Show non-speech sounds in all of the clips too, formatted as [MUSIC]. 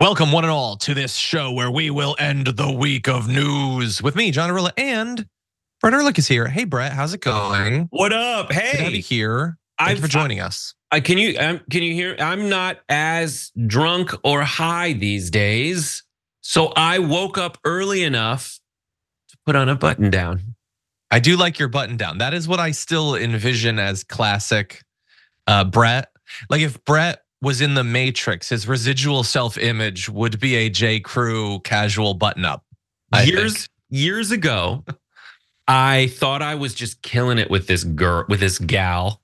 Welcome, one and all, to this show where we will end the week of news with me, John Iadarola, and Brett Erlich is here. Hey, Brett, how's it going? What up? Hey, Good to have Hey, you here. Thank I've- you for joining us. I, can you um, can you hear? I'm not as drunk or high these days, so I woke up early enough to put on a button down. I do like your button down. That is what I still envision as classic uh, Brett. Like if Brett was in the Matrix, his residual self-image would be a J. Crew casual button-up. I years think. years ago, [LAUGHS] I thought I was just killing it with this girl, with this gal,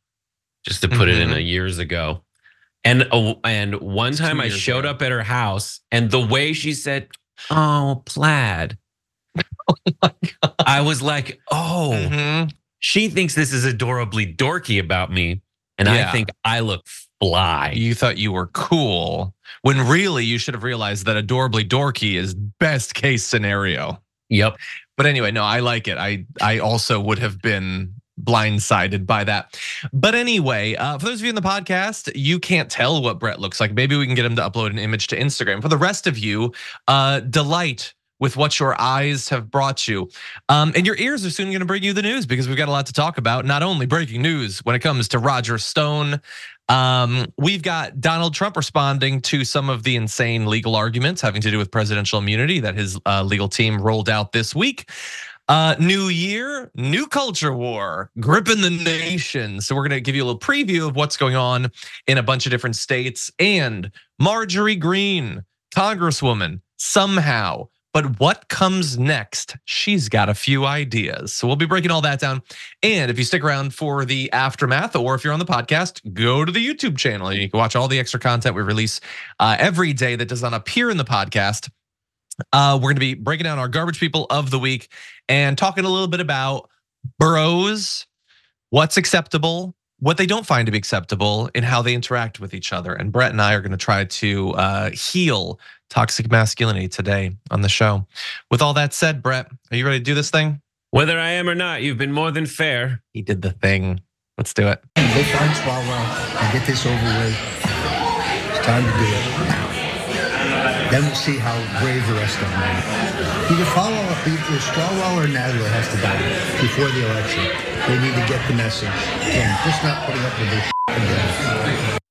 just to put it in Mhm. a years ago. And and one It's time I showed ago. up at her house, and the way she said, "Oh, plaid," [LAUGHS] I was like, "Oh." Mhm. she thinks this is adorably dorky about me, and Yeah. I think I look fly. You thought you were cool when really you should have realized that adorably dorky is best case scenario. Yep. But anyway, no, I like it. I I also would have been blindsided by that. But anyway, uh, for those of you in the podcast, you can't tell what Brett looks like. Maybe we can get him to upload an image to Instagram. For the rest of you, uh, delight with what your eyes have brought you. Um, and your ears are soon going to bring you the news because we've got a lot to talk about. Not only breaking news when it comes to Roger Stone, um, we've got Donald Trump responding to some of the insane legal arguments having to do with presidential immunity that his uh, legal team rolled out this week. Uh, new year, new culture war, gripping the nation. So we're gonna give you a little preview of what's going on in a bunch of different states. And Marjorie Greene, Congresswoman, somehow. But what comes next? She's got a few ideas. So we'll be breaking all that down. And if you stick around for the aftermath, or if you're on the podcast, go to the YouTube channel. You can watch all the extra content we release uh, every day that does not appear in the podcast. Uh, we're going to be breaking down our garbage people of the week and talking a little bit about bros, what's acceptable, what they don't find to be acceptable, and how they interact with each other. And Brett and I are going to try to uh, heal toxic masculinity today on the show. With all that said, Brett, are you ready to do this thing? Whether I am or not, you've been more than fair. He did the thing. Let's do it. Go find Swalwell and get this over with. It's time to do it. Then we'll see how brave the rest of them are. Either follow up, either Swalwell or Nadler has to die before the election. They need to get the message. And just not putting up with this again.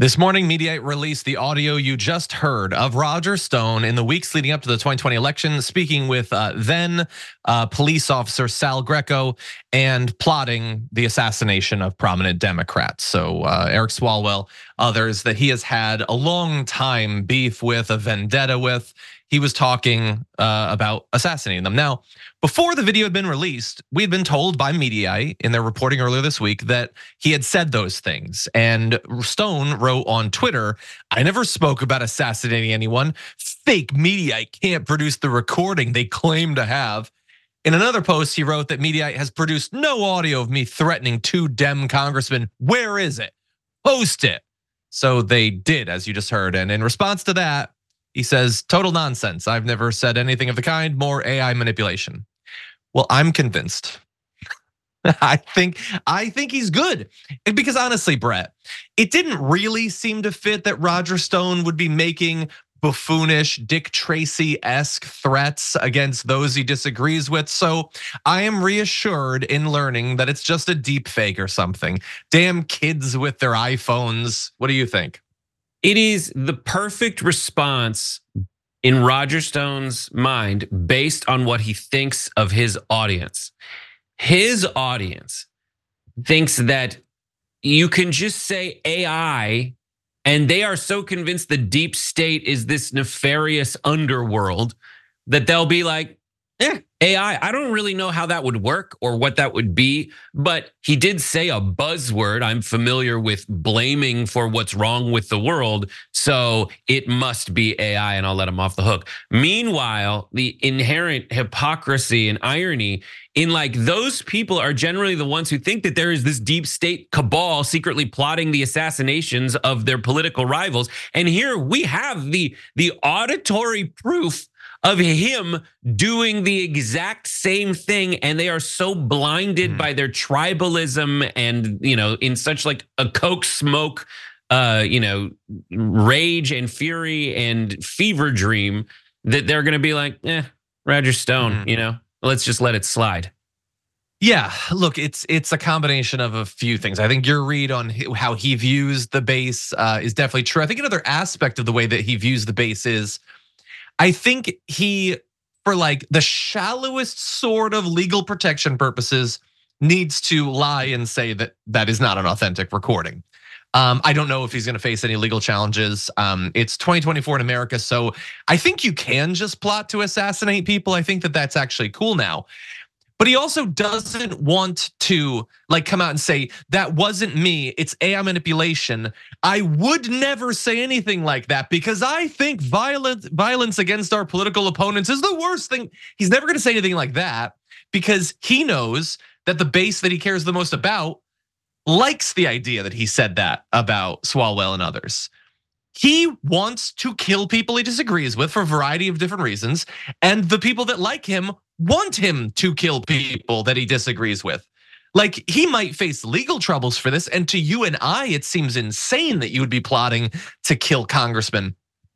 This morning, Mediaite released the audio you just heard of Roger Stone in the weeks leading up to the 2020 election, speaking with uh, then uh, police officer Sal Greco and plotting the assassination of prominent Democrats. So uh, Eric Swalwell, others that he has had a long time beef with, a vendetta with. He was talking uh, about assassinating them. Now, before the video had been released, we had been told by Mediaite in their reporting earlier this week that he had said those things. And Stone wrote on Twitter, I never spoke about assassinating anyone. Fake Mediaite can't produce the recording they claim to have. In another post, he wrote that Mediaite has produced no audio of me threatening two Dem congressmen. Where is it? Post it. So they did, as you just heard. And in response to that, he says, total nonsense. I've never said anything of the kind, more AI manipulation. Well, I'm convinced. [LAUGHS] I think I think he's good. Because honestly, Brett, it didn't really seem to fit that Roger Stone would be making buffoonish Dick Tracy-esque threats against those he disagrees with. So I am reassured in learning that it's just a deep fake or something. Damn kids with their iPhones. What do you think? It is the perfect response in Roger Stone's mind based on what he thinks of his audience. His audience thinks that you can just say AI and they are so convinced the deep state is this nefarious underworld that they'll be like, Yeah, AI. I don't really know how that would work or what that would be, but he did say a buzzword. I'm familiar with blaming for what's wrong with the world. So it must be AI, and I'll let him off the hook. Meanwhile, the inherent hypocrisy and irony in like those people are generally the ones who think that there is this deep state cabal secretly plotting the assassinations of their political rivals. And here we have the the auditory proof of him doing the exact same thing and they are so blinded mm. by their tribalism and you know in such like a coke smoke uh you know rage and fury and fever dream that they're going to be like eh Roger Stone mm. you know let's just let it slide yeah, look, it's it's a combination of a few things. I think your read on how he views the base uh, is definitely true. I think another aspect of the way that he views the base is I think he, for like the shallowest sort of legal protection purposes, needs to lie and say that that is not an authentic recording. Um, I don't know if he's going to face any legal challenges. Um, it's 2024 in America, so I think you can just plot to assassinate people. I think that that's actually cool now. But he also doesn't want to like come out and say that wasn't me. It's AI manipulation. I would never say anything like that because I think violence violence against our political opponents is the worst thing. He's never going to say anything like that because he knows that the base that he cares the most about likes the idea that he said that about Swalwell and others. He wants to kill people he disagrees with for a variety of different reasons. And the people that like him want him to kill people that he disagrees with. Like he might face legal troubles for this. And to you and I, it seems insane that you would be plotting to kill congressmen.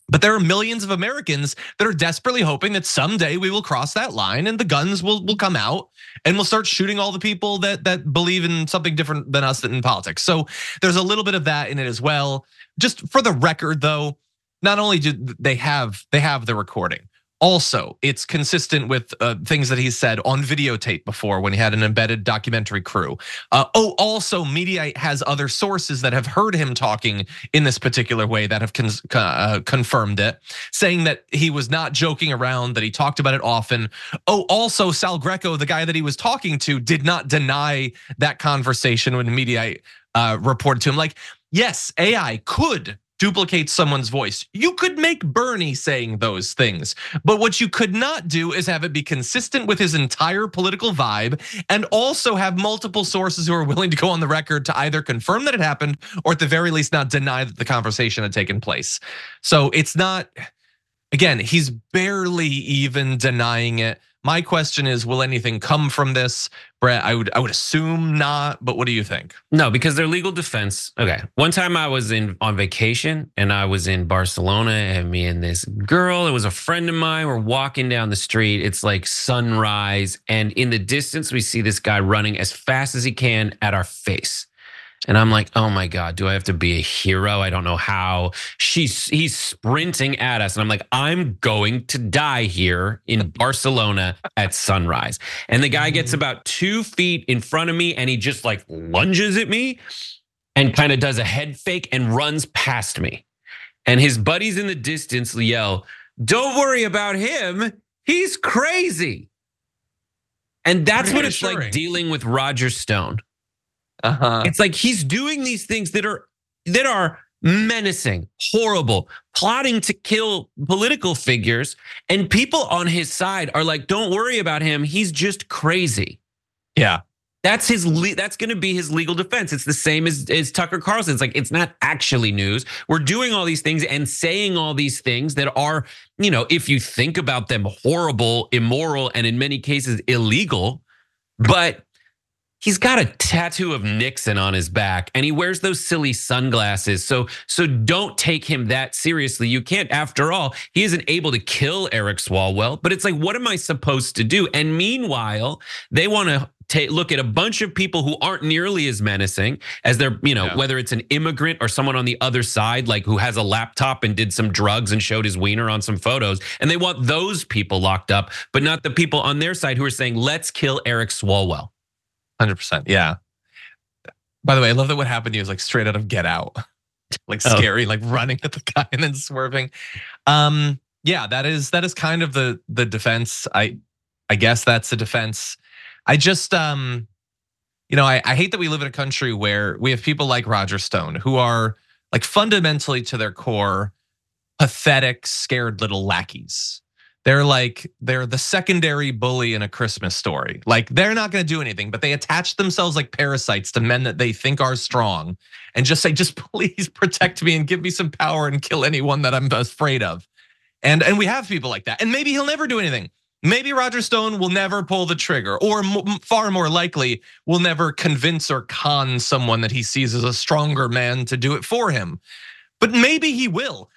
But there are millions of Americans that are desperately hoping that someday we will cross that line and the guns will, will come out and we'll start shooting all the people that that believe in something different than us in politics. So there's a little bit of that in it as well. Just for the record though, not only do they have they have the recording, also, it's consistent with uh, things that he's said on videotape before when he had an embedded documentary crew. Uh, oh, also, Mediaite has other sources that have heard him talking in this particular way that have uh, confirmed it, saying that he was not joking around, that he talked about it often. Oh, also, Sal Greco, the guy that he was talking to, did not deny that conversation when Mediaite uh, reported to him. Like, yes, AI could duplicate someone's voice. You could make Bernie saying those things, but what you could not do is have it be consistent with his entire political vibe and also have multiple sources who are willing to go on the record to either confirm that it happened or at the very least not deny that the conversation had taken place. So it's not, again, he's barely even denying it. My question is, will anything come from this, Brett? I would I would assume not, but what do you think? No, because their legal defense. Okay, one time I was in on vacation and I was in Barcelona, and me and this girl, it was a friend of mine. We're walking down the street. It's like sunrise, and in the distance we see this guy running as fast as he can at our face. And I'm like, oh my God, do I have to be a hero? I don't know how. She's he's sprinting at us. And I'm like, I'm going to die here in Barcelona at sunrise. And the guy gets about two feet in front of me and he just like lunges at me and kind of does a head fake and runs past me. And his buddies in the distance yell, Don't worry about him. He's crazy. And that's what it's like dealing with Roger Stone. Uh-huh. It's like he's doing these things that are that are menacing, horrible, plotting to kill political figures, and people on his side are like, "Don't worry about him. He's just crazy." Yeah. That's his. that's going to be his legal defense. It's the same as, as Tucker Carlson. It's like it's not actually news. We're doing all these things and saying all these things that are, you know, if you think about them, horrible, immoral, and in many cases illegal. But he's got a tattoo of Nixon on his back and he wears those silly sunglasses. So so don't take him that seriously. You can't after all, he isn't able to kill Eric Swalwell, but it's like what am I supposed to do? And meanwhile, they want to Take, look at a bunch of people who aren't nearly as menacing as they're, you know, yeah. whether it's an immigrant or someone on the other side, like who has a laptop and did some drugs and showed his wiener on some photos. And they want those people locked up, but not the people on their side who are saying, let's kill Eric Swalwell. Hundred percent. Yeah. By the way, I love that what happened to you is like straight out of Get Out, [LAUGHS] like oh. scary, oh. like running at the [LAUGHS] guy and then swerving. Um, yeah, that is that is kind of the the defense. I I guess that's the defense. I just, um, you know, I, I hate that we live in a country where we have people like Roger Stone who are like fundamentally to their core pathetic, scared little lackeys. They're like, they're the secondary bully in a Christmas story. Like, they're not gonna do anything, but they attach themselves like parasites to men that they think are strong and just say, just [LAUGHS] please protect me and give me some power and kill anyone that I'm afraid of. And, and we have people like that. And maybe he'll never do anything. Maybe Roger Stone will never pull the trigger, or far more likely, will never convince or con someone that he sees as a stronger man to do it for him. But maybe he will.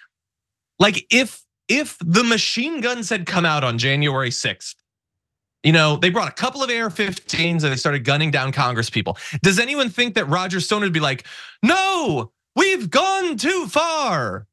Like if if the machine guns had come out on January 6th, you know, they brought a couple of AR-15s and they started gunning down Congress people. Does anyone think that Roger Stone would be like, "No, we've gone too far"?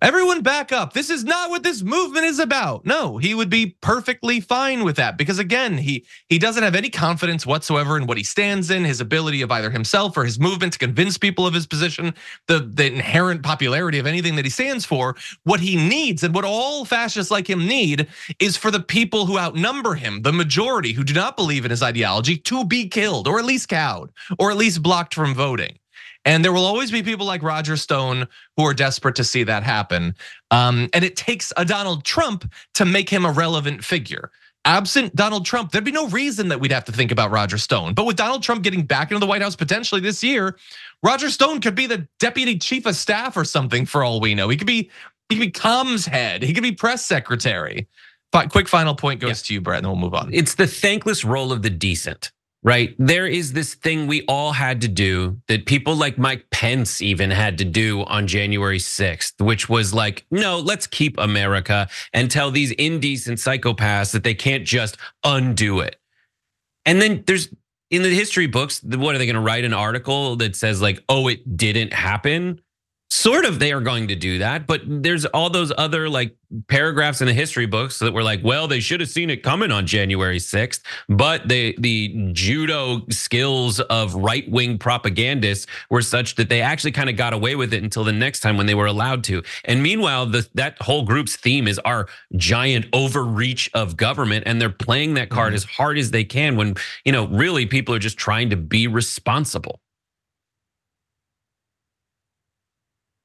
Everyone back up. This is not what this movement is about. No, he would be perfectly fine with that because again, he he doesn't have any confidence whatsoever in what he stands in, his ability of either himself or his movement to convince people of his position, the the inherent popularity of anything that he stands for. What he needs and what all fascists like him need is for the people who outnumber him, the majority who do not believe in his ideology to be killed or at least cowed or at least blocked from voting. And there will always be people like Roger Stone who are desperate to see that happen. Um, and it takes a Donald Trump to make him a relevant figure. Absent Donald Trump, there'd be no reason that we'd have to think about Roger Stone. But with Donald Trump getting back into the White House potentially this year, Roger Stone could be the deputy chief of staff or something for all we know. He could be he could be comms head. He could be press secretary. But quick final point goes yeah. to you, Brett, and then we'll move on. It's the thankless role of the decent right? There is this thing we all had to do that people like Mike Pence even had to do on January 6th, which was like, no, let's keep America and tell these indecent psychopaths that they can't just undo it. And then there's in the history books, what are they going to write an article that says like, oh, it didn't happen? Sort of they are going to do that but there's all those other like paragraphs in the history books that were like well they should have seen it coming on January 6th but the the judo skills of right-wing propagandists were such that they actually kind of got away with it until the next time when they were allowed to and meanwhile the, that whole group's theme is our giant overreach of government and they're playing that card mm-hmm. as hard as they can when you know really people are just trying to be responsible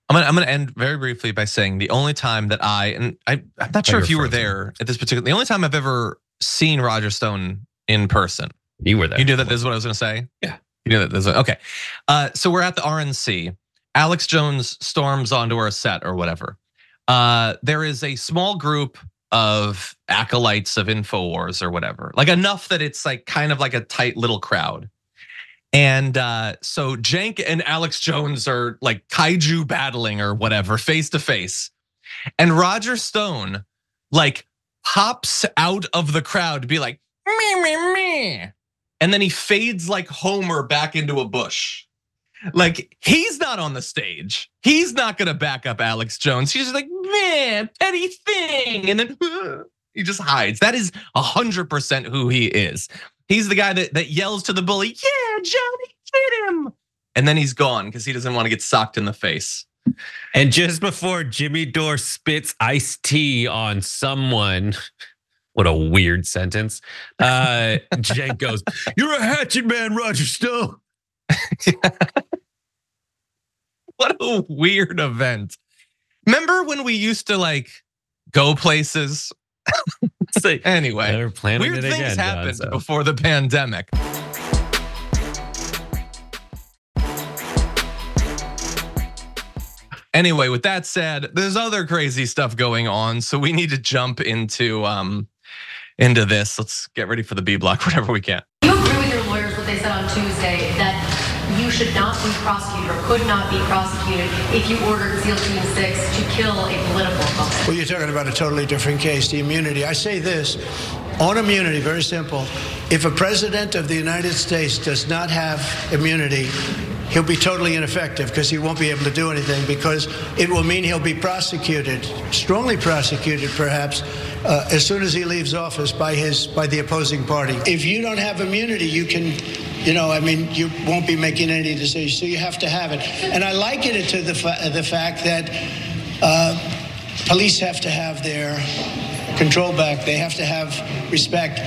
I'm gonna, I'm gonna end very briefly by saying the only time that I and I I'm not sure if you were there at this particular the only time I've ever seen Roger Stone in person. You were there. You knew that this is what I was gonna say. Yeah. You knew that this was okay. Uh, so we're at the RNC. Alex Jones storms onto our set or whatever. Uh, there is a small group of acolytes of Infowars or whatever, like enough that it's like kind of like a tight little crowd. And uh, so Cenk and Alex Jones are like kaiju battling or whatever, face to face. And Roger Stone like pops out of the crowd to be like, me, me, me. And then he fades like Homer back into a bush. Like he's not on the stage. He's not gonna back up Alex Jones. He's like, man, petty thing. And then [LAUGHS] he just hides. That is 100% who he is. He's the guy that, that yells to the bully, yeah, Johnny, get him. And then he's gone because he doesn't want to get socked in the face. And just before Jimmy Dore spits iced tea on someone, [LAUGHS] what a weird sentence. Uh, [LAUGHS] Cenk goes, You're a hatchet man, Roger Stone. [LAUGHS] what a weird event. Remember when we used to like go places [LAUGHS] so anyway, they're planning weird it things again, happened so. before the pandemic. Anyway, with that said, there's other crazy stuff going on, so we need to jump into um into this. Let's get ready for the B block, [LAUGHS] whatever we can. You agree with your lawyers what they said on Tuesday that you should not be prosecuted or could not be prosecuted if you ordered SEAL Team 6 to kill a political opponent. Well, you're talking about a totally different case, the immunity. I say this on immunity, very simple. If a president of the United States does not have immunity, he'll be totally ineffective because he won't be able to do anything because it will mean he'll be prosecuted, strongly prosecuted perhaps, uh, as soon as he leaves office by his by the opposing party. If you don't have immunity, you can you know, I mean, you won't be making any decisions, so you have to have it. And I liken it to the, fa- the fact that uh, police have to have their control back. They have to have respect.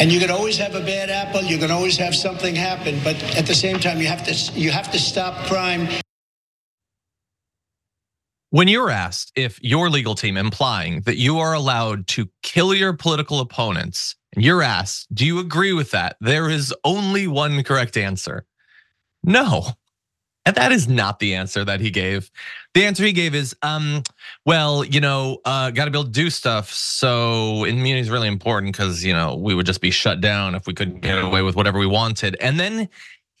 And you can always have a bad apple. You can always have something happen. But at the same time, you have to you have to stop crime. When you're asked if your legal team implying that you are allowed to kill your political opponents, and you're asked, do you agree with that? There is only one correct answer. No. And that is not the answer that he gave. The answer he gave is, um, well, you know, uh, got to be able to do stuff. So immunity is really important because you know we would just be shut down if we couldn't get away with whatever we wanted. And then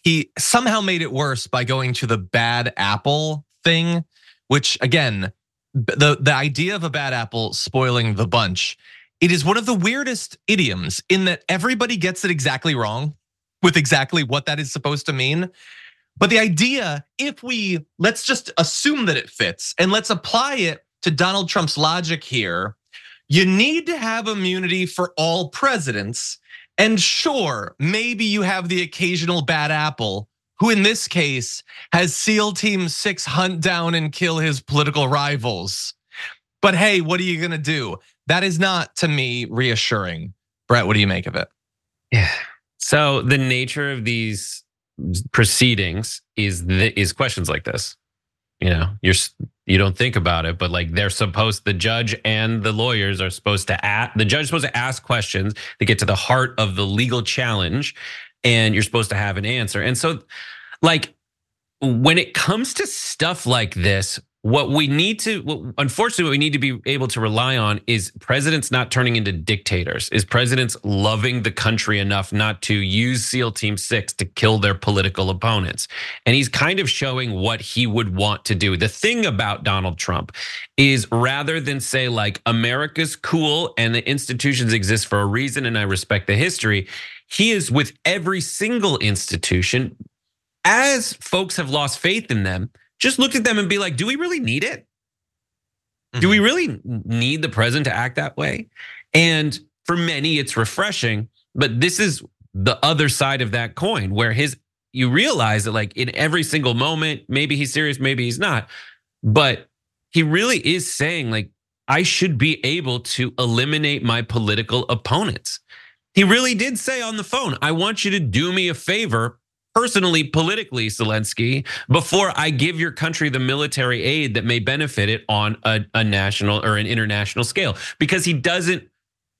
he somehow made it worse by going to the bad apple thing which again, the, the idea of a bad apple spoiling the bunch, it is one of the weirdest idioms in that everybody gets it exactly wrong with exactly what that is supposed to mean. But the idea, if we let's just assume that it fits and let's apply it to Donald Trump's logic here, you need to have immunity for all presidents. And sure, maybe you have the occasional bad apple, who in this case has SEAL Team 6 hunt down and kill his political rivals. But hey, what are you gonna do? That is not to me reassuring. Brett, what do you make of it? Yeah. So the nature of these proceedings is the, is questions like this. You know, you're you don't think about it, but like they're supposed the judge and the lawyers are supposed to ask the judge supposed to ask questions to get to the heart of the legal challenge and you're supposed to have an answer. And so, like, when it comes to stuff like this, what we need to, unfortunately, what we need to be able to rely on is presidents not turning into dictators, is presidents loving the country enough not to use SEAL Team Six to kill their political opponents. And he's kind of showing what he would want to do. The thing about Donald Trump is rather than say, like, America's cool and the institutions exist for a reason and I respect the history, he is with every single institution. As folks have lost faith in them, just look at them and be like, do we really need it? Mm-hmm. Do we mm-hmm. really need the president to act that way? And for many, it's refreshing, but this is the other side of that coin where his you realize that like in every single moment, maybe he's serious, maybe he's not, but he really is saying like I should be able to eliminate my political opponents. He really did say on the phone, I want you to do me a favor personally, politically, Zelensky, before I give your country the military aid that may benefit it on a, a, national or an international scale, because he doesn't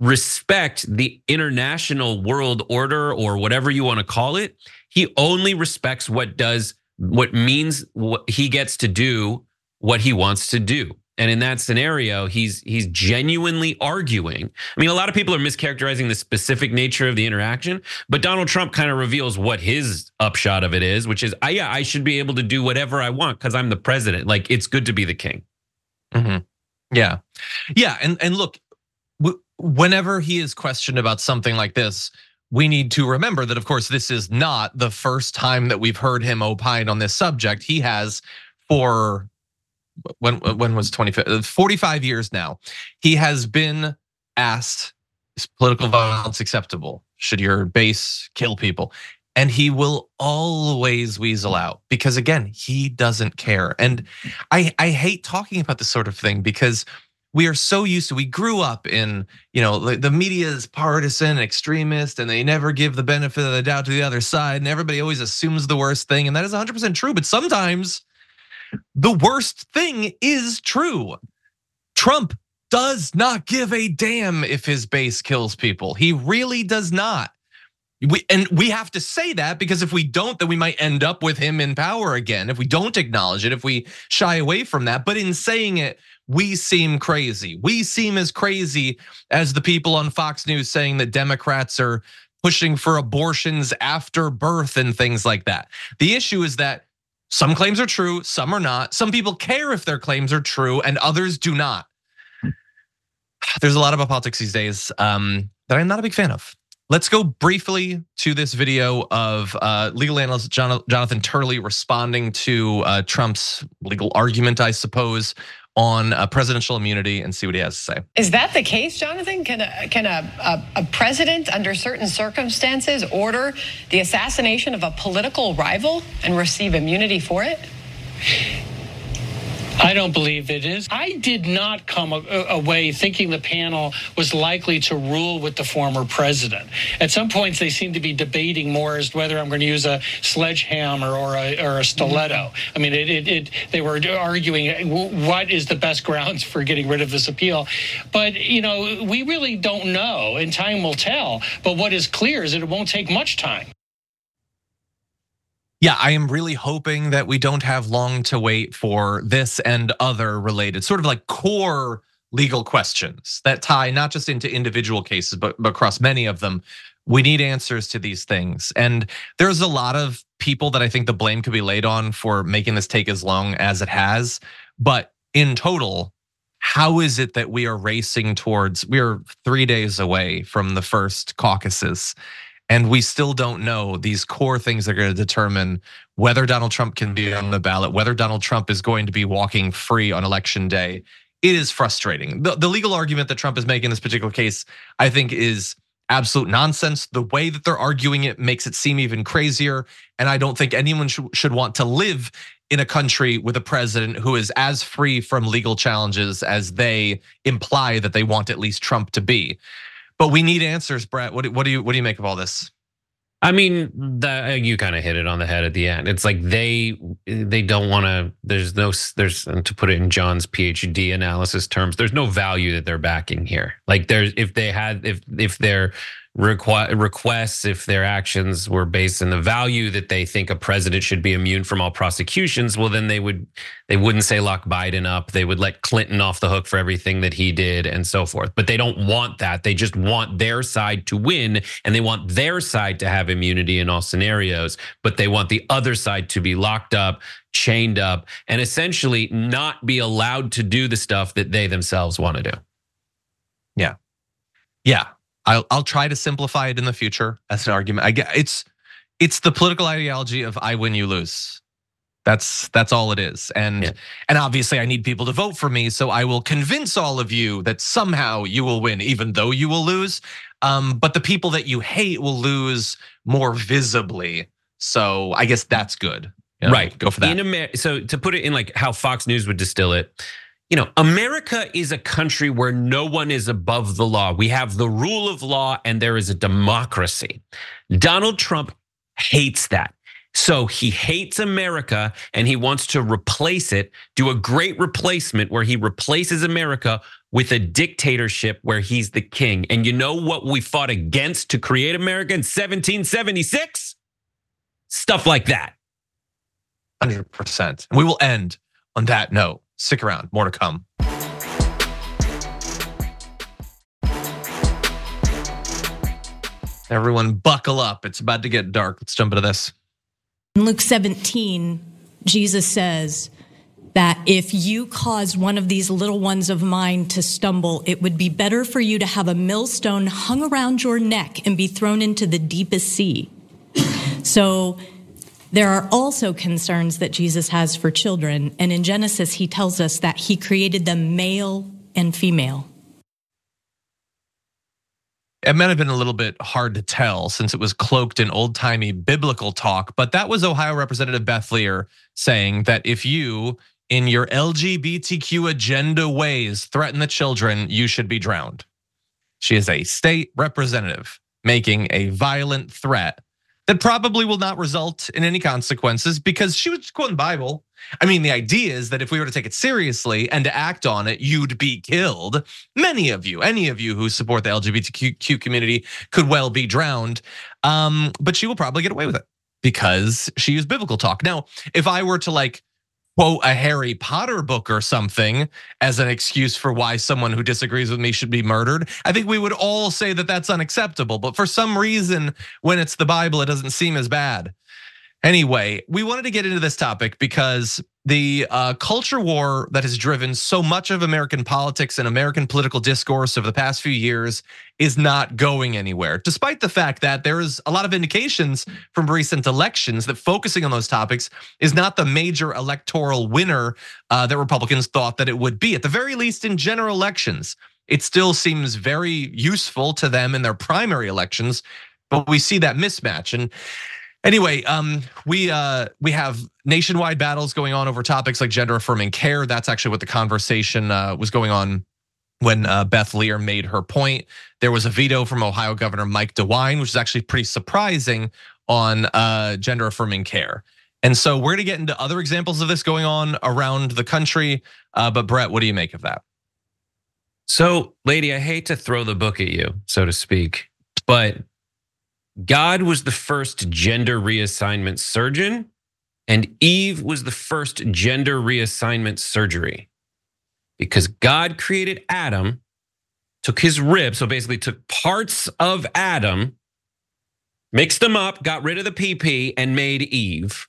respect the international world order or whatever you want to call it. He only respects what does what means what he gets to do what he wants to do. And in that scenario, he's he's genuinely arguing. I mean, a lot of people are mischaracterizing the specific nature of the interaction, but Donald Trump kind of reveals what his upshot of it is, which is, I, yeah, I should be able to do whatever I want because I'm the president. Like, it's good to be the king. Mm-hmm. Yeah, yeah, and and look, whenever he is questioned about something like this, we need to remember that, of course, this is not the first time that we've heard him opine on this subject. He has for when when was 25 uh, 45 years now he has been asked is political violence acceptable? Should your base kill people? And he will always weasel out because again he doesn't care. And i i hate talking about this sort of thing because we are so used to we grew up in you know the media is partisan extremist and they never give the benefit of the doubt to the other side and everybody always assumes the worst thing and that is 100% true but sometimes the worst thing is true. Trump does not give a damn if his base kills people. He really does not. We, and we have to say that because if we don't, then we might end up with him in power again. If we don't acknowledge it, if we shy away from that. But in saying it, we seem crazy. We seem as crazy as the people on Fox News saying that Democrats are pushing for abortions after birth and things like that. The issue is that some claims are true, some are not. Some people care if their claims are true, and others do not. [SIGHS] There's a lot about politics these days um, that I'm not a big fan of. Let's go briefly to this video of uh, legal analyst Jonathan Turley responding to uh, Trump's legal argument, I suppose, on uh, presidential immunity and see what he has to say. Is that the case, Jonathan? Can a can a, a, a, president, under certain circumstances, order the assassination of a political rival and receive immunity for it? I don't believe it is. I did not come away thinking the panel was likely to rule with the former president. At some points, they seem to be debating more as to whether I'm going to use a sledgehammer or a, or a stiletto. I mean, it, it, it, they were arguing what is the best grounds for getting rid of this appeal. But, you know, we really don't know, and time will tell. But what is clear is that it won't take much time. Yeah, I am really hoping that we don't have long to wait for this and other related, sort of like core legal questions that tie not just into individual cases, but, across many of them. We need answers to these things. And there's a lot of people that I think the blame could be laid on for making this take as long as it has. But in total, how is it that we are racing towards, we are three days away from the first caucuses and we still don't know these core things that are going to determine whether Donald Trump can be on the ballot, whether Donald Trump is going to be walking free on election day. It is frustrating. The, the legal argument that Trump is making in this particular case, I think, is absolute nonsense. The way that they're arguing it makes it seem even crazier. And I don't think anyone should, should want to live in a country with a president who is as free from legal challenges as they imply that they want at least Trump to be. But we need answers, Brett. What, do, what do you what do you make of all this? I mean, you kind of hit it on the head at the end. It's like they they don't want to. There's no there's to put it in John's PhD analysis terms. There's no value that they're backing here. Like there's if they had if if they're requ- requests if their actions were based on the value that they think a president should be immune from all prosecutions well then they would they wouldn't say lock biden up. They would let clinton off the hook for everything that he did and so forth. But they don't want that. They just want their side to win and they want their side to have immunity in all scenarios but they want the other side to be locked up chained up and essentially not be allowed to do the stuff that they themselves want to do. Yeah. Yeah I'll I'll try to simplify it in the future as an argument. I get it's it's the political ideology of I win, you lose. That's that's all it is. And yeah. and obviously I need people to vote for me, so I will convince all of you that somehow you will win, even though you will lose. Um, but the people that you hate will lose more visibly. So I guess that's good. You know, right. Go for that. Amer- so to put it in like how Fox News would distill it, you know, America is a country where no one is above the law. We have the rule of law and there is a democracy. Donald Trump hates that. So he hates America and he wants to replace it, do a great replacement where he replaces America with a dictatorship where he's the king. And you know what we fought against to create America in 1776? Stuff like that. 100%. We will end on that note. Stick around, more to come. Everyone, buckle up. It's about to get dark. Let's jump into this. In Luke 17, Jesus says that if you cause one of these little ones of mine to stumble, it would be better for you to have a millstone hung around your neck and be thrown into the deepest sea. So there are also concerns that Jesus has for children. And in Genesis, he tells us that he created them male and female. It might have been a little bit hard to tell since it was cloaked in old timey biblical talk, but that was Ohio Representative Beth Lear saying that if you, in your LGBTQ agenda ways, threaten the children, you should be drowned. She is a state representative making a violent threat that probably will not result in any consequences because she was quoting the Bible. I mean, the idea is that if we were to take it seriously and to act on it, you'd be killed. Many of you, any of you who support the LGBTQ community could well be drowned. Um, but she will probably get away with it because she used biblical talk. Now, if I were to like quote a Harry Potter book or something as an excuse for why someone who disagrees with me should be murdered, I think we would all say that that's unacceptable. But for some reason, when it's the Bible, it doesn't seem as bad. Anyway, we wanted to get into this topic because the uh, culture war that has driven so much of American politics and American political discourse over the past few years is not going anywhere, despite the fact that there is a lot of indications from recent elections that focusing on those topics is not the major electoral winner uh, that Republicans thought that it would be. At the very least, in general elections, it still seems very useful to them in their primary elections, but we see that mismatch and Anyway, um, we uh, we have nationwide battles going on over topics like gender affirming care. That's actually what the conversation uh, was going on when uh, Beth Lear made her point. There was a veto from Ohio Governor Mike DeWine, which is actually pretty surprising on uh, gender affirming care. And so we're gonna get into other examples of this going on around the country. Uh, but Brett, what do you make of that? So, lady, I hate to throw the book at you, so to speak, but God was the first gender reassignment surgeon, and Eve was the first gender reassignment surgery. Because God created Adam, took his rib, so basically took parts of Adam, mixed them up, got rid of the PP, and made Eve.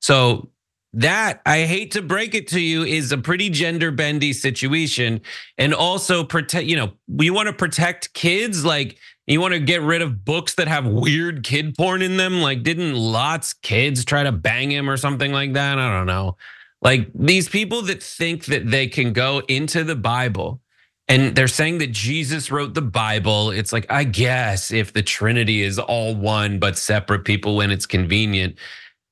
So that I hate to break it to you is a pretty gender bendy situation and also protect you know we want to protect kids like you want to get rid of books that have weird kid porn in them? Like didn't lots kids try to bang him or something like that? I don't know. Like these people that think that they can go into the Bible and they're saying that Jesus wrote the Bible it's like I guess if the trinity is all one but separate people when it's convenient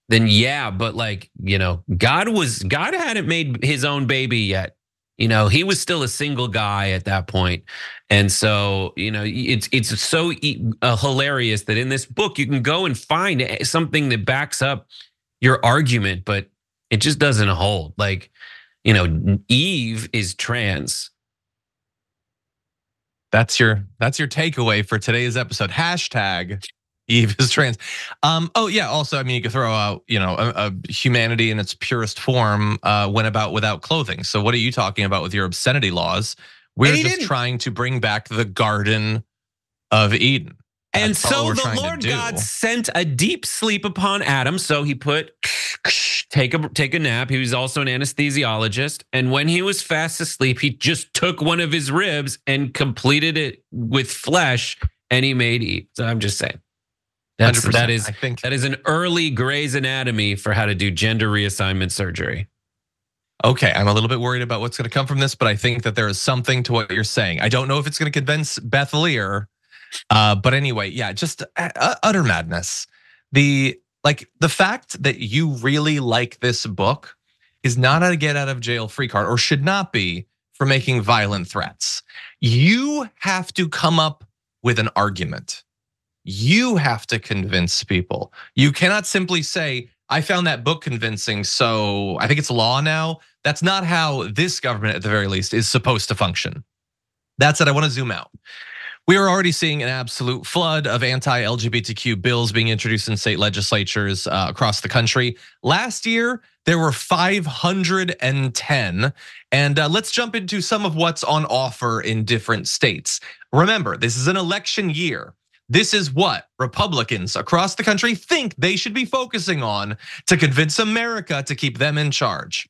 then yeah, but like, you know, God was God hadn't made his own baby yet. You know, he was still a single guy at that point. And so, you know, it's it's so uh, hilarious that in this book you can go and find something that backs up your argument, but it just doesn't hold. Like, you know, Eve is trans. That's your that's your takeaway for today's episode. Hashtag Eve is trans. Um, oh yeah. Also, I mean, you could throw out, you know, a, a humanity in its purest form uh, went about without clothing. So what are you talking about with your obscenity laws? We're just trying to bring back the Garden of Eden. And so the Lord God sent a deep sleep upon Adam. So he put take a take a nap. He was also an anesthesiologist. And when he was fast asleep, he just took one of his ribs and completed it with flesh, and he made Eve. So I'm just saying. That's, that is I think that is an early Grey's Anatomy for how to do gender reassignment surgery. Okay, I'm a little bit worried about what's going to come from this, but I think that there is something to what you're saying. I don't know if it's going to convince Beth Lear, uh, but anyway, yeah, just uh, utter madness. The like the fact that you really like this book is not a get out of jail free card, or should not be for making violent threats. You have to come up with an argument. You have to convince people. You cannot simply say, I found that book convincing, so I think it's law now. That's not how this government, at the very least, is supposed to function. That said, I want to zoom out. We are already seeing an absolute flood of anti LGBTQ bills being introduced in state legislatures uh, across the country. Last year, there were 510. And uh, let's jump into some of what's on offer in different states. Remember, this is an election year. This is what Republicans across the country think they should be focusing on to convince America to keep them in charge.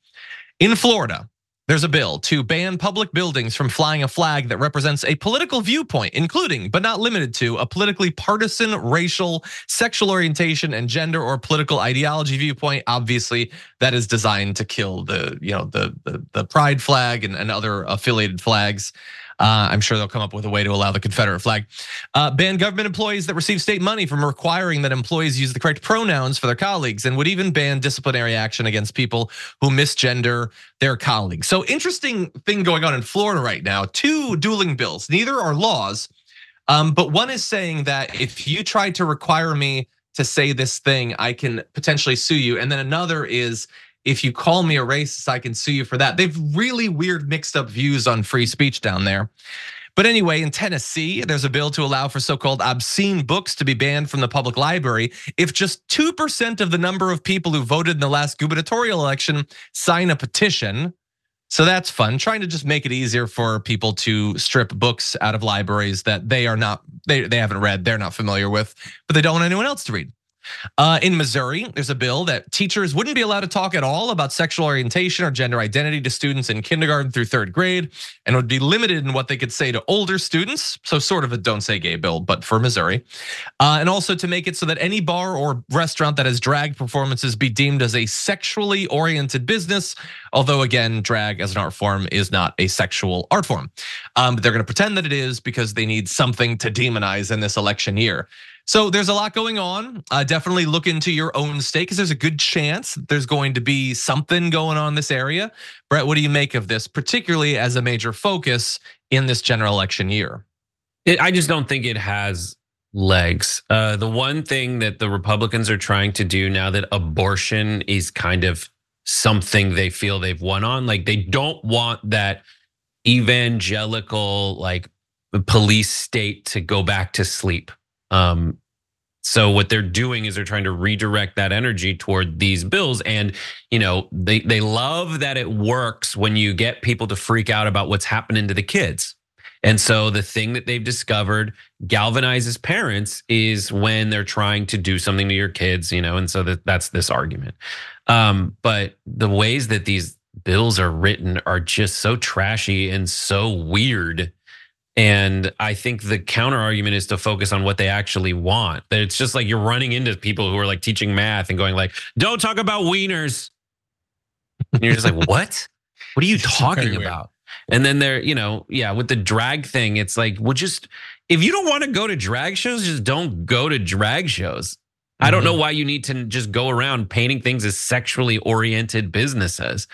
In Florida, there's a bill to ban public buildings from flying a flag that represents a political viewpoint, including but not limited to a politically partisan, racial, sexual orientation, and gender or political ideology viewpoint. Obviously, that is designed to kill the, you know, the the, the pride flag and, and other affiliated flags. Uh, I'm sure they'll come up with a way to allow the Confederate flag. Uh, ban government employees that receive state money from requiring that employees use the correct pronouns for their colleagues, and would even ban disciplinary action against people who misgender their colleagues. So interesting thing going on in Florida right now. Two dueling bills. Neither are laws, um, but one is saying that if you try to require me to say this thing, I can potentially sue you. And then another is if you call me a racist, I can sue you for that. They've really weird mixed up views on free speech down there. But anyway, in Tennessee, there's a bill to allow for so called obscene books to be banned from the public library if just 2% of the number of people who voted in the last gubernatorial election sign a petition. So that's fun, trying to just make it easier for people to strip books out of libraries that they are not, they, they haven't read, they're not familiar with, but they don't want anyone else to read. Uh, in Missouri, there's a bill that teachers wouldn't be allowed to talk at all about sexual orientation or gender identity to students in kindergarten through third grade, and would be limited in what they could say to older students. So, sort of a don't say gay bill, but for Missouri. Uh, and also to make it so that any bar or restaurant that has drag performances be deemed as a sexually oriented business. Although, again, drag as an art form is not a sexual art form. Um, but they're going to pretend that it is because they need something to demonize in this election year. So there's a lot going on. Uh, definitely look into your own state because there's a good chance there's going to be something going on in this area. Brett, what do you make of this, particularly as a major focus in this general election year? It, I just don't think it has legs. Uh, the one thing that the Republicans are trying to do now that abortion is kind of something they feel they've won on, like they don't want that evangelical like police state to go back to sleep. Um, so what they're doing is they're trying to redirect that energy toward these bills, and you know they they love that it works when you get people to freak out about what's happening to the kids. And so the thing that they've discovered galvanizes parents is when they're trying to do something to your kids, you know, and so that that's this argument. Um, but the ways that these bills are written are just so trashy and so weird and I think the counter argument is to focus on what they actually want. That it's just like you're running into people who are like teaching math and going like, "Don't talk about wieners." And you're just like, [LAUGHS] "What? What are you talking about?" And then they're, you know, yeah, with the drag thing, it's like, well, just if you don't want to go to drag shows, just don't go to drag shows. Mm-hmm. I don't know why you need to just go around painting things as sexually oriented businesses.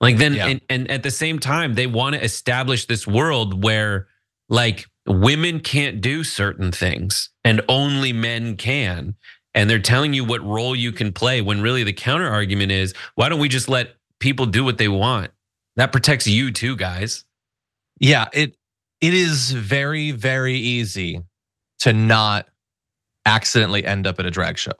Like then, yeah. and, and at the same time, they want to establish this world where like women can't do certain things and only men can. And they're telling you what role you can play when really the counter argument is why don't we just let people do what they want? That protects you too, guys. Yeah, it it is very, very easy to not accidentally end up at a drag show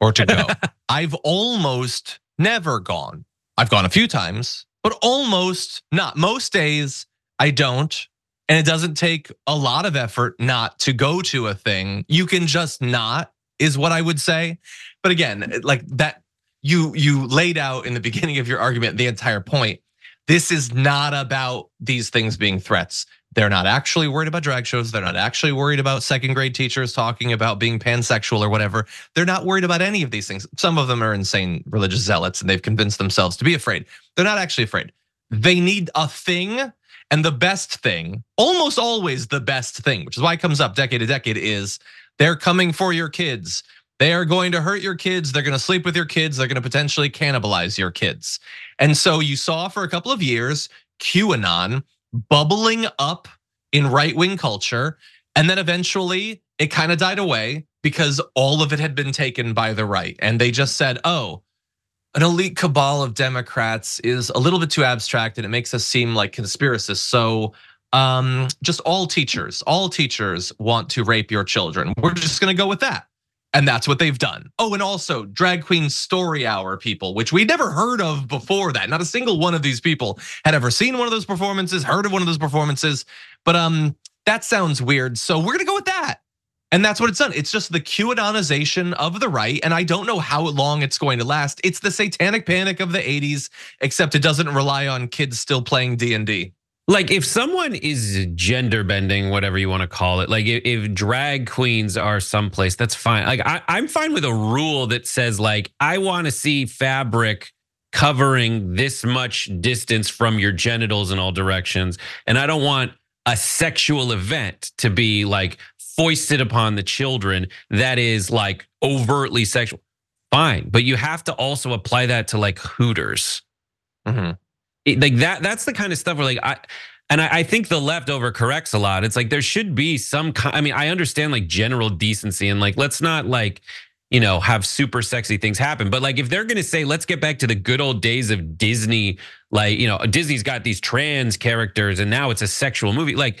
or to go. [LAUGHS] I've almost never gone. I've gone a few times, but almost not. Most days I don't. And it doesn't take a lot of effort not to go to a thing. You can just not, is what I would say. But again, like that, you you laid out in the beginning of your argument the entire point. This is not about these things being threats. They're not actually worried about drag shows. They're not actually worried about second grade teachers talking about being pansexual or whatever. They're not worried about any of these things. Some of them are insane religious zealots and they've convinced themselves to be afraid. They're not actually afraid. They need a thing and the best thing, almost always the best thing, which is why it comes up decade to decade, is they're coming for your kids. They are going to hurt your kids. They're going to sleep with your kids. They're going to potentially cannibalize your kids. And so you saw for a couple of years QAnon bubbling up in right wing culture. And then eventually it kind of died away because all of it had been taken by the right. And they just said, oh, an elite cabal of Democrats is a little bit too abstract and it makes us seem like conspiracists. So um, just all teachers, all teachers want to rape your children. We're just gonna go with that. And that's what they've done. Oh, and also drag queen story hour people, which we never heard of before that. Not a single one of these people had ever seen one of those performances, heard of one of those performances. But um, that sounds weird. So we're gonna go with that. And that's what it's done. It's just the QAnonization of the right. And I don't know how long it's going to last. It's the satanic panic of the 80s, except it doesn't rely on kids still playing D&D. Like if someone is gender bending, whatever you want to call it, like if, drag queens are someplace, that's fine. Like I, I'm fine with a rule that says like I want to see fabric covering this much distance from your genitals in all directions, and I don't want a sexual event to be like foisted upon the children that is like overtly sexual. Fine, but you have to also apply that to like Hooters. Mm-hmm. It, like that. That's the kind of stuff where like I. And I, I think the left overcorrects a lot. It's like there should be some kind. I mean, I understand like general decency and like let's not like you know, have super sexy things happen. But like if they're gonna say, let's get back to the good old days of Disney, like, you know, Disney's got these trans characters and now it's a sexual movie. Like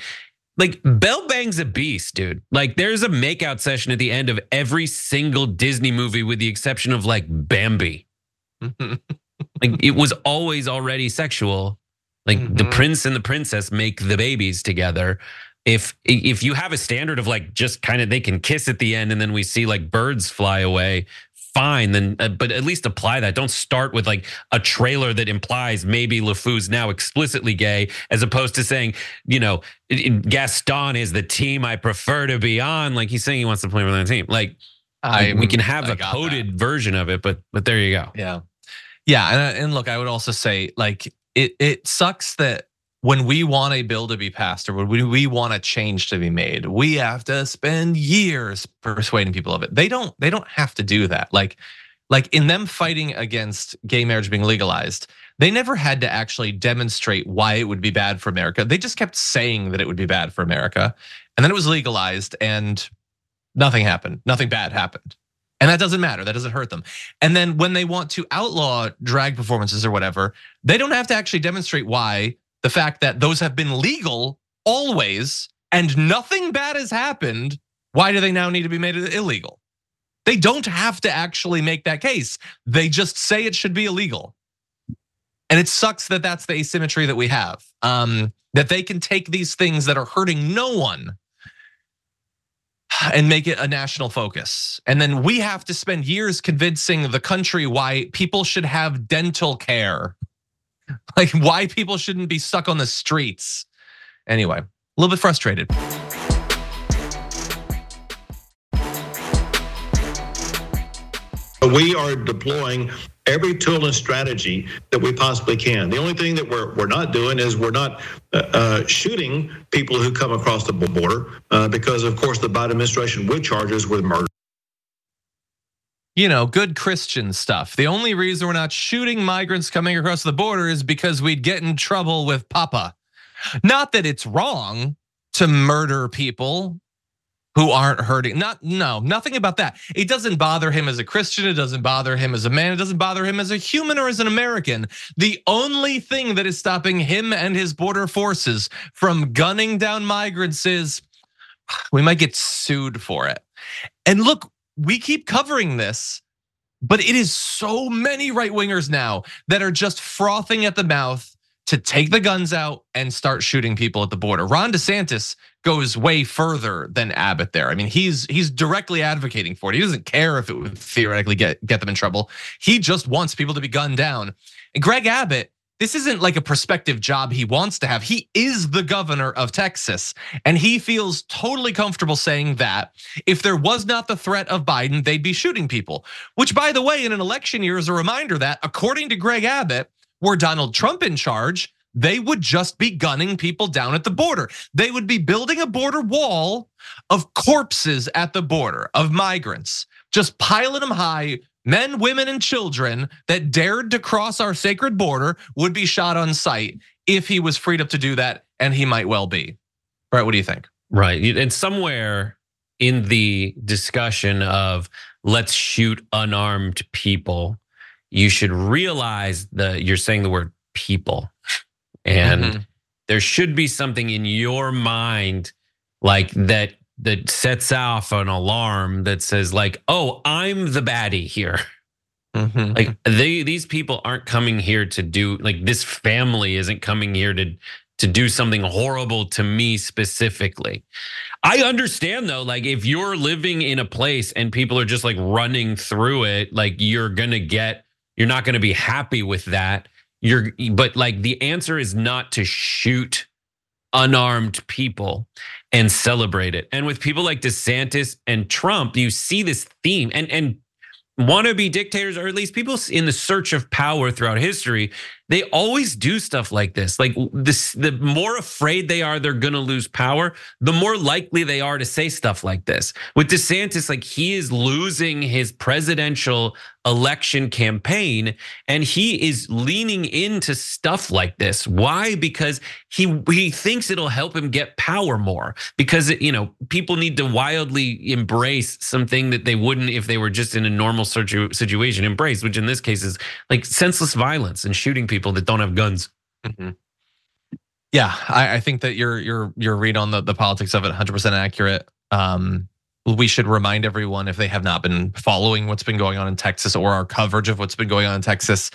like Belle Bang's a beast, dude. Like there's a makeout session at the end of every single Disney movie with the exception of like Bambi. [LAUGHS] like it was always already sexual. Like mm-hmm. the prince and the princess make the babies together. If if you have a standard of like just kind of they can kiss at the end and then we see like birds fly away, fine then uh, but at least apply that. Don't start with like a trailer that implies maybe LeFou's now explicitly gay as opposed to saying you know Gaston is the team I prefer to be on. Like he's saying he wants to play with that team. Like I we can have I a coded that. version of it but but there you go. Yeah. Yeah and, and look I would also say like it it sucks that when we want a bill to be passed or when we want a change to be made, we have to spend years persuading people of it. They don't they don't have to do that. Like like in them fighting against gay marriage being legalized, they never had to actually demonstrate why it would be bad for America. They just kept saying that it would be bad for America. And then it was legalized and nothing happened. Nothing bad happened. And that doesn't matter. That doesn't hurt them. And then when they want to outlaw drag performances or whatever, they don't have to actually demonstrate why the fact that those have been legal always and nothing bad has happened, why do they now need to be made illegal? They don't have to actually make that case. They just say it should be illegal. And it sucks that that's the asymmetry that we have. Um, that they can take these things that are hurting no one and make it a national focus. And then we have to spend years convincing the country why people should have dental care [LAUGHS] like why people shouldn't be stuck on the streets. Anyway, a little bit frustrated. We are deploying every tool and strategy that we possibly can. The only thing that we're we're not doing is we're not uh, uh, shooting people who come across the border uh, because, of course, the Biden administration would charge us with murder you know, good Christian stuff. The only reason we're not shooting migrants coming across the border is because we'd get in trouble with Papa. Not that it's wrong to murder people who aren't hurting. Not no, nothing about that. It doesn't bother him as a Christian, it doesn't bother him as a man, it doesn't bother him as a human or as an American. The only thing that is stopping him and his border forces from gunning down migrants is we might get sued for it. And look, we keep covering this, but it is so many right wingers now that are just frothing at the mouth to take the guns out and start shooting people at the border. Ron DeSantis goes way further than Abbott there. I mean, he's he's directly advocating for it. He doesn't care if it would theoretically get get them in trouble. He just wants people to be gunned down. And Greg Abbott this isn't like a prospective job he wants to have. He is the governor of Texas, and he feels totally comfortable saying that if there was not the threat of Biden, they'd be shooting people. Which, by the way, in an election year is a reminder that, according to Greg Abbott, were Donald Trump in charge, they would just be gunning people down at the border. They would be building a border wall of corpses at the border of migrants, just piling them high men, women, and children that dared to cross our sacred border would be shot on sight if he was freed up to do that, and he might well be. Right? What do you think? Right. And somewhere in the discussion of let's shoot unarmed people, you should realize that you're saying the word people. And mm-hmm. there should be something in your mind like that that sets off an alarm that says like, "Oh, I'm the baddie here." Mm-hmm. Like they these people aren't coming here to do like this family isn't coming here to to do something horrible to me specifically. I understand though, like if you're living in a place and people are just like running through it, like you're gonna get, you're not gonna be happy with that. You're, but like the answer is not to shoot unarmed people and celebrate it. And with people like DeSantis and Trump, you see this theme and and wannabe dictators, or at least people in the search of power throughout history, they always do stuff like this. Like this, the more afraid they are they're gonna lose power, the more likely they are to say stuff like this. With DeSantis, like he is losing his presidential election campaign and he is leaning into stuff like this. Why? Because he he thinks it'll help him get power more. Because you know people need to wildly embrace something that they wouldn't if they were just in a normal situation embrace, which in this case is like senseless violence and shooting people that don't have guns. Mm-hmm. Yeah, I, I, think that your your your read on the the politics of it 100 percent accurate. Um, we should remind everyone if they have not been following what's been going on in Texas or our coverage of what's been going on in Texas.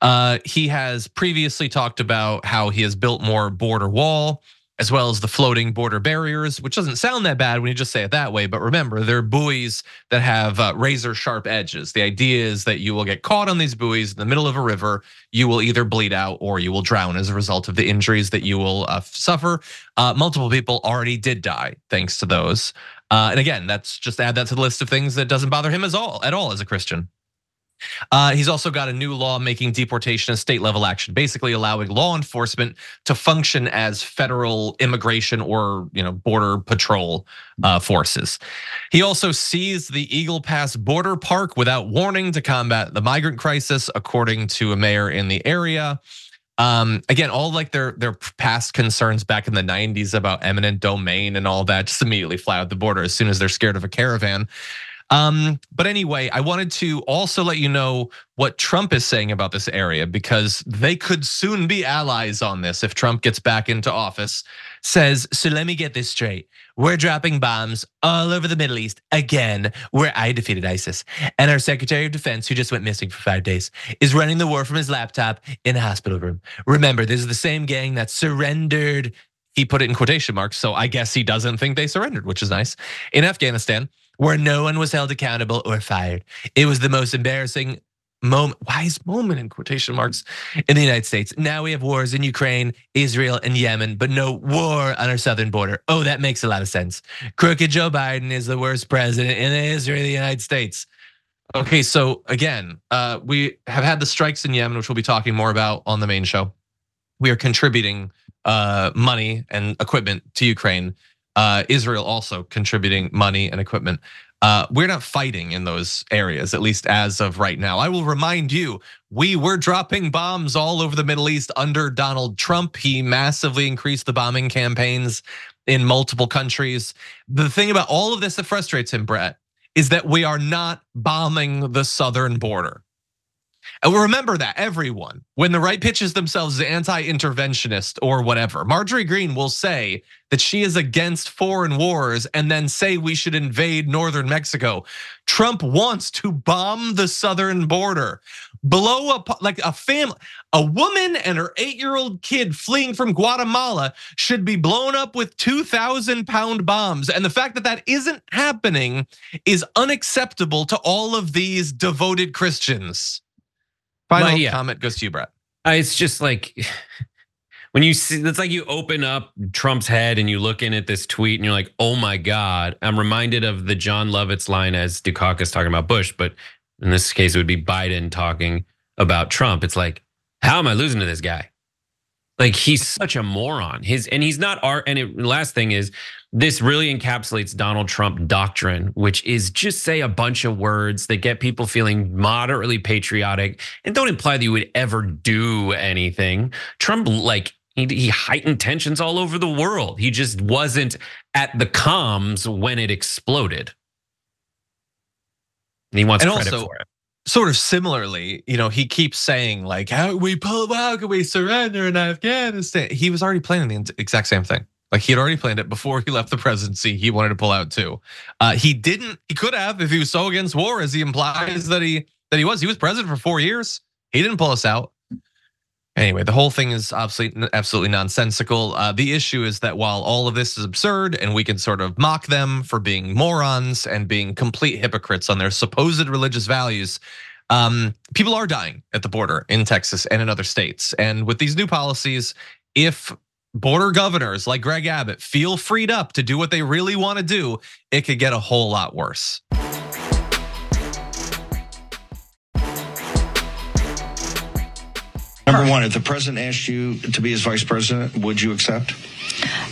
Uh, he has previously talked about how he has built more border wall as well as the floating border barriers, which doesn't sound that bad when you just say it that way. But remember, they're buoys that have uh, razor sharp edges. The idea is that you will get caught on these buoys in the middle of a river. You will either bleed out or you will drown as a result of the injuries that you will uh, suffer. Uh, multiple people already did die thanks to those. and again, that's just add that to the list of things that doesn't bother him as all at all as a Christian. Uh, he's also got a new law making deportation a state level action, basically allowing law enforcement to function as federal immigration or you know border patrol uh, forces. He also seized the Eagle Pass border park without warning to combat the migrant crisis, according to a mayor in the area. Um, again, all like their their past concerns back in the 90s about eminent domain and all that just immediately fly out the border as soon as they're scared of a caravan. Um, but anyway, I wanted to also let you know what Trump is saying about this area because they could soon be allies on this if Trump gets back into office. Says, so let me get this straight. We're dropping bombs all over the Middle East again, where I defeated ISIS. And our Secretary of Defense, who just went missing for five days, is running the war from his laptop in a hospital room. Remember, this is the same gang that surrendered. He put it in quotation marks, so I guess he doesn't think they surrendered, which is nice. In Afghanistan, where no one was held accountable or fired. It was the most embarrassing moment, wise moment in quotation marks in the United States. Now we have wars in Ukraine, Israel, and Yemen, but no war on our southern border. Oh, that makes a lot of sense. Crooked Joe Biden is the worst president in the history of the United States. Okay, so again, uh, we have had the strikes in Yemen, which we'll be talking more about on the main show. We are contributing uh, money and equipment to Ukraine Israel also contributing money and equipment. Uh, we're not fighting in those areas, at least as of right now. I will remind you, we were dropping bombs all over the Middle East under Donald Trump. He massively increased the bombing campaigns in multiple countries. The thing about all of this that frustrates him, Brett, is that we are not bombing the southern border. And remember that everyone, when the right pitches themselves as anti-interventionist or whatever, Marjorie Greene will say that she is against foreign wars and then say we should invade northern Mexico. Trump wants to bomb the southern border, blow up like a family, a woman and her eight-year-old kid fleeing from Guatemala should be blown up with 2,000 pound bombs. And the fact that that isn't happening is unacceptable to all of these devoted Christians. Final yeah. comment goes to you, Brett. Uh, it's just like [SIGHS] when you see it's like you open up Trump's head and you look in at this tweet and you're like, oh my God. I'm reminded of the Jon Lovitz line as Dukakis talking about Bush, but in this case, it would be Biden talking about Trump. It's like, how am I losing to this guy? Like he's such a moron. His and he's not art. And it, last thing is, this really encapsulates Donald Trump doctrine, which is just say a bunch of words that get people feeling moderately patriotic and don't imply that you would ever do anything. Trump, like, he, he heightened tensions all over the world. He just wasn't at the comms when it exploded. And he wants and credit also, for it sort of similarly, you know, he keeps saying like, "How we pull? How can we surrender in Afghanistan?" He was already planning the exact same thing. Like he had already planned it before he left the presidency. He wanted to pull out too. Uh, he didn't. He could have if he was so against war as he implies that he that he was. He was president for four years. He didn't pull us out. Anyway, the whole thing is absolutely absolutely nonsensical. Uh, the issue is that while all of this is absurd and we can sort of mock them for being morons and being complete hypocrites on their supposed religious values, um, people are dying at the border in Texas and in other states. And with these new policies, if border governors like Greg Abbott feel freed up to do what they really want to do, it could get a whole lot worse. Number one, if the president asked you to be his vice president, would you accept?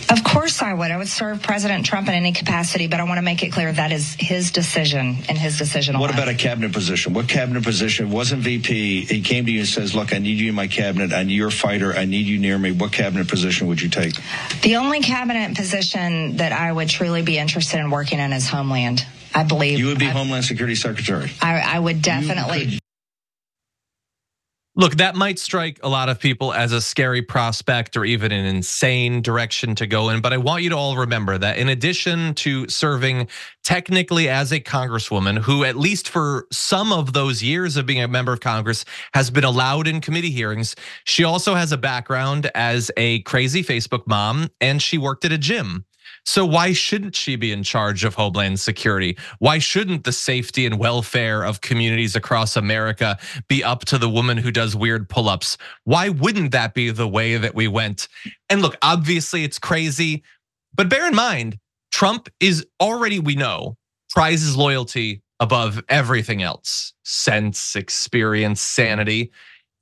Of course I would. I would serve President Trump in any capacity, but I want to make it clear that is his decision and his decision. What about a cabinet position? What cabinet position wasn't VP? He came to you and says, "Look, I need you in my cabinet. I need your fighter. I need you near me." What cabinet position would you take? The only cabinet position that I would truly be interested in working in is Homeland. I believe you would be I, Homeland Security Secretary. I, I would definitely. Look, that might strike a lot of people as a scary prospect or even an insane direction to go in. But I want you to all remember that in addition to serving technically as a congresswoman, who, at least for some of those years of being a member of Congress, has been allowed in committee hearings, she also has a background as a crazy Facebook mom and she worked at a gym. So why shouldn't she be in charge of Homeland Security? Why shouldn't the safety and welfare of communities across America be up to the woman who does weird pull-ups? Why wouldn't that be the way that we went? And look, obviously it's crazy, but bear in mind, Trump is already, we know, prizes loyalty above everything else sense, experience, sanity.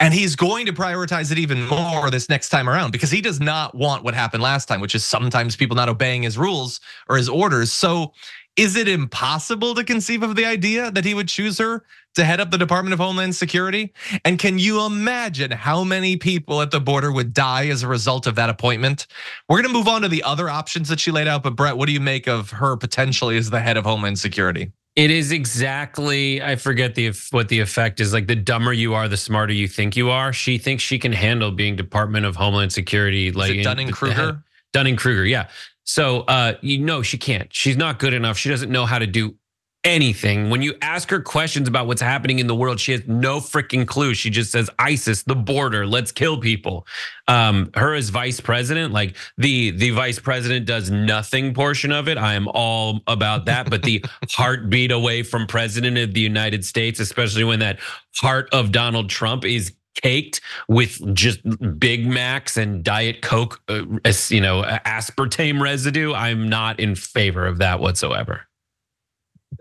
And he's going to prioritize it even more this next time around because he does not want what happened last time, which is sometimes people not obeying his rules or his orders. So, is it impossible to conceive of the idea that he would choose her to head up the Department of Homeland Security? And can you imagine how many people at the border would die as a result of that appointment? We're gonna move on to the other options that she laid out. But Brett, what do you make of her potentially as the head of Homeland Security? It is exactly. I forget the what the effect is. Like the dumber you are, the smarter you think you are. She thinks she can handle being Department of Homeland Security. Like Dunning Kruger. Dunning Kruger, yeah. So uh, you know she can't. She's not good enough. She doesn't know how to do anything. When you ask her questions about what's happening in the world, she has no freaking clue. She just says ISIS, the border, let's kill people. Um, her as vice president, like the the vice president does nothing portion of it. I am all about that. But the [LAUGHS] heartbeat away from president of the United States, especially when that heart of Donald Trump is caked with just Big Macs and Diet Coke, uh, you know, aspartame residue. I'm not in favor of that whatsoever.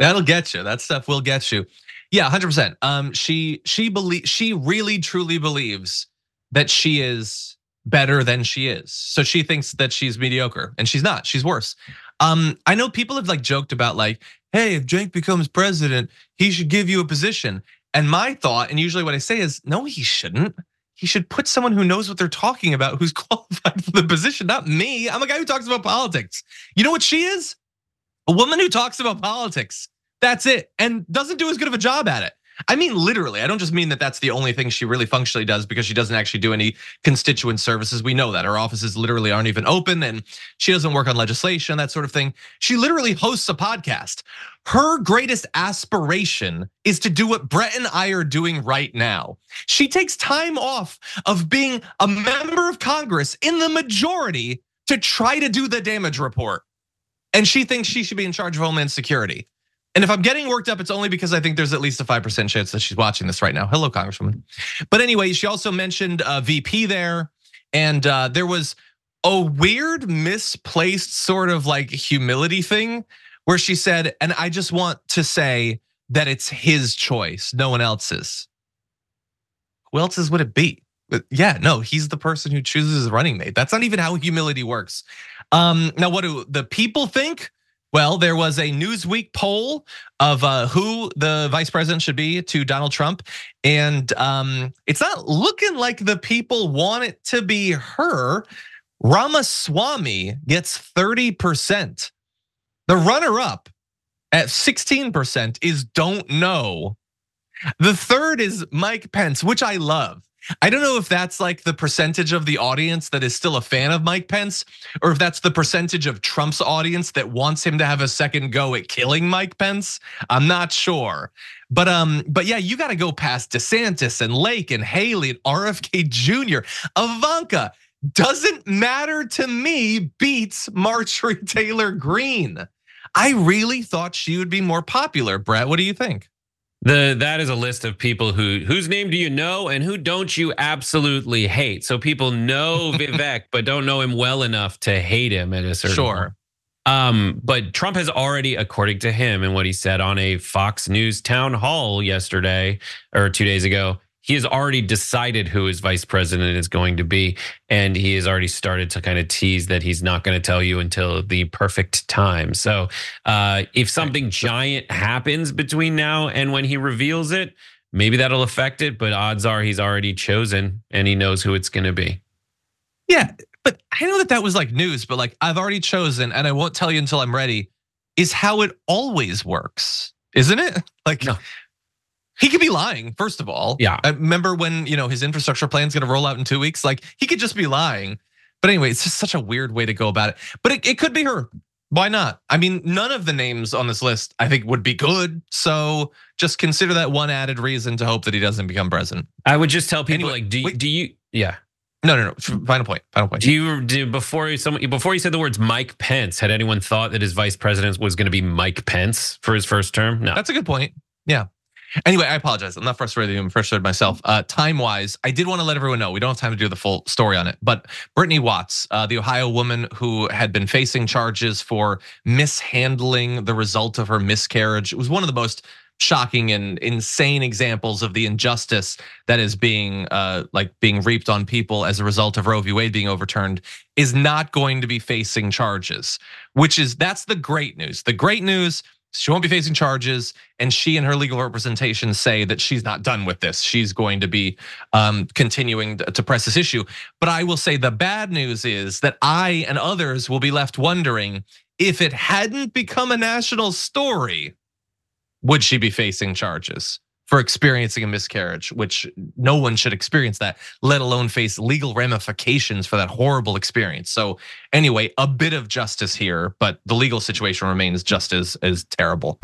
That'll get you. That stuff will get you. Yeah, hundred percent. Um, she she believe she really truly believes that she is better than she is. So she thinks that she's mediocre, and she's not. She's worse. Um, I know people have like joked about like, hey, if Cenk becomes president, he should give you a position. And my thought, and usually what I say is, no, he shouldn't. He should put someone who knows what they're talking about, who's [LAUGHS] qualified for the position, not me. I'm a guy who talks about politics. You know what she is? A woman who talks about politics. That's it. And doesn't do as good of a job at it. I mean, literally, I don't just mean that that's the only thing she really functionally does because she doesn't actually do any constituent services. We know that her offices literally aren't even open and she doesn't work on legislation, that sort of thing. She literally hosts a podcast. Her greatest aspiration is to do what Brett and I are doing right now. She takes time off of being a member of Congress in the majority to try to do the damage report. And she thinks she should be in charge of Homeland Security. And if I'm getting worked up, it's only because I think there's at least a 5% chance that she's watching this right now. Hello, Congresswoman. But anyway, she also mentioned VP there. And there was a weird, misplaced sort of like humility thing where she said, and I just want to say that it's his choice, no one else's. Who else's would it be? Yeah, no, he's the person who chooses his running mate. That's not even how humility works. Um, now, what do the people think? Well, there was a Newsweek poll of uh, who the vice president should be to Donald Trump, and um, it's not looking like the people want it to be her. Ramaswamy gets 30%. The runner-up at 16% is don't know. The third is Mike Pence, which I love. I don't know if that's like the percentage of the audience that is still a fan of Mike Pence, or if that's the percentage of Trump's audience that wants him to have a second go at killing Mike Pence. I'm not sure. But um, but yeah, you got to go past DeSantis and Lake and Haley and RFK Jr. Ivanka doesn't matter to me beats Marjorie Taylor Greene. I really thought she would be more popular. Brett, what do you think? The that is a list of people who whose name do you know and who don't you absolutely hate. So people know [LAUGHS] Vivek but don't know him well enough to hate him at a certain sure. Point. Um, but Trump has already, according to him and what he said on a Fox News town hall yesterday or two days ago, he has already decided who his vice president is going to be. And he has already started to kind of tease that he's not going to tell you until the perfect time. So uh, if something giant happens between now and when he reveals it, maybe that'll affect it. But odds are he's already chosen and he knows who it's going to be. Yeah. But I know that that was like news, but like I've already chosen and I won't tell you until I'm ready is how it always works, isn't it? [LAUGHS] Like, no. He could be lying, first of all. Yeah. I remember when, you know, his infrastructure plan is going to roll out in two weeks. Like he could just be lying. But anyway, it's just such a weird way to go about it. But it, it could be her. Why not? I mean, none of the names on this list I think would be good. So just consider that one added reason to hope that he doesn't become president. I would just tell people anyway, like, do you, do you, yeah. No, no, no. Final point. Final point. Do you do before someone before you said the words Mike Pence? Had anyone thought that his vice president was going to be Mike Pence for his first term? No. That's a good point. Yeah. Anyway, I apologize. I'm not frustrated. I'm frustrated myself. Uh, time wise, I did want to let everyone know we don't have time to do the full story on it. But Brittany Watts, uh, the Ohio woman who had been facing charges for mishandling the result of her miscarriage, was one of the most shocking and insane examples of the injustice that is being uh, like being reaped on people as a result of Roe v. Wade being overturned is not going to be facing charges, which is that's the great news. The great news. She won't be facing charges, and she and her legal representation say that she's not done with this. She's going to be um, continuing to press this issue. But I will say the bad news is that I and others will be left wondering if it hadn't become a national story, would she be facing charges for experiencing a miscarriage, which no one should experience that, let alone face legal ramifications for that horrible experience. So anyway, a bit of justice here, but the legal situation remains just as as terrible.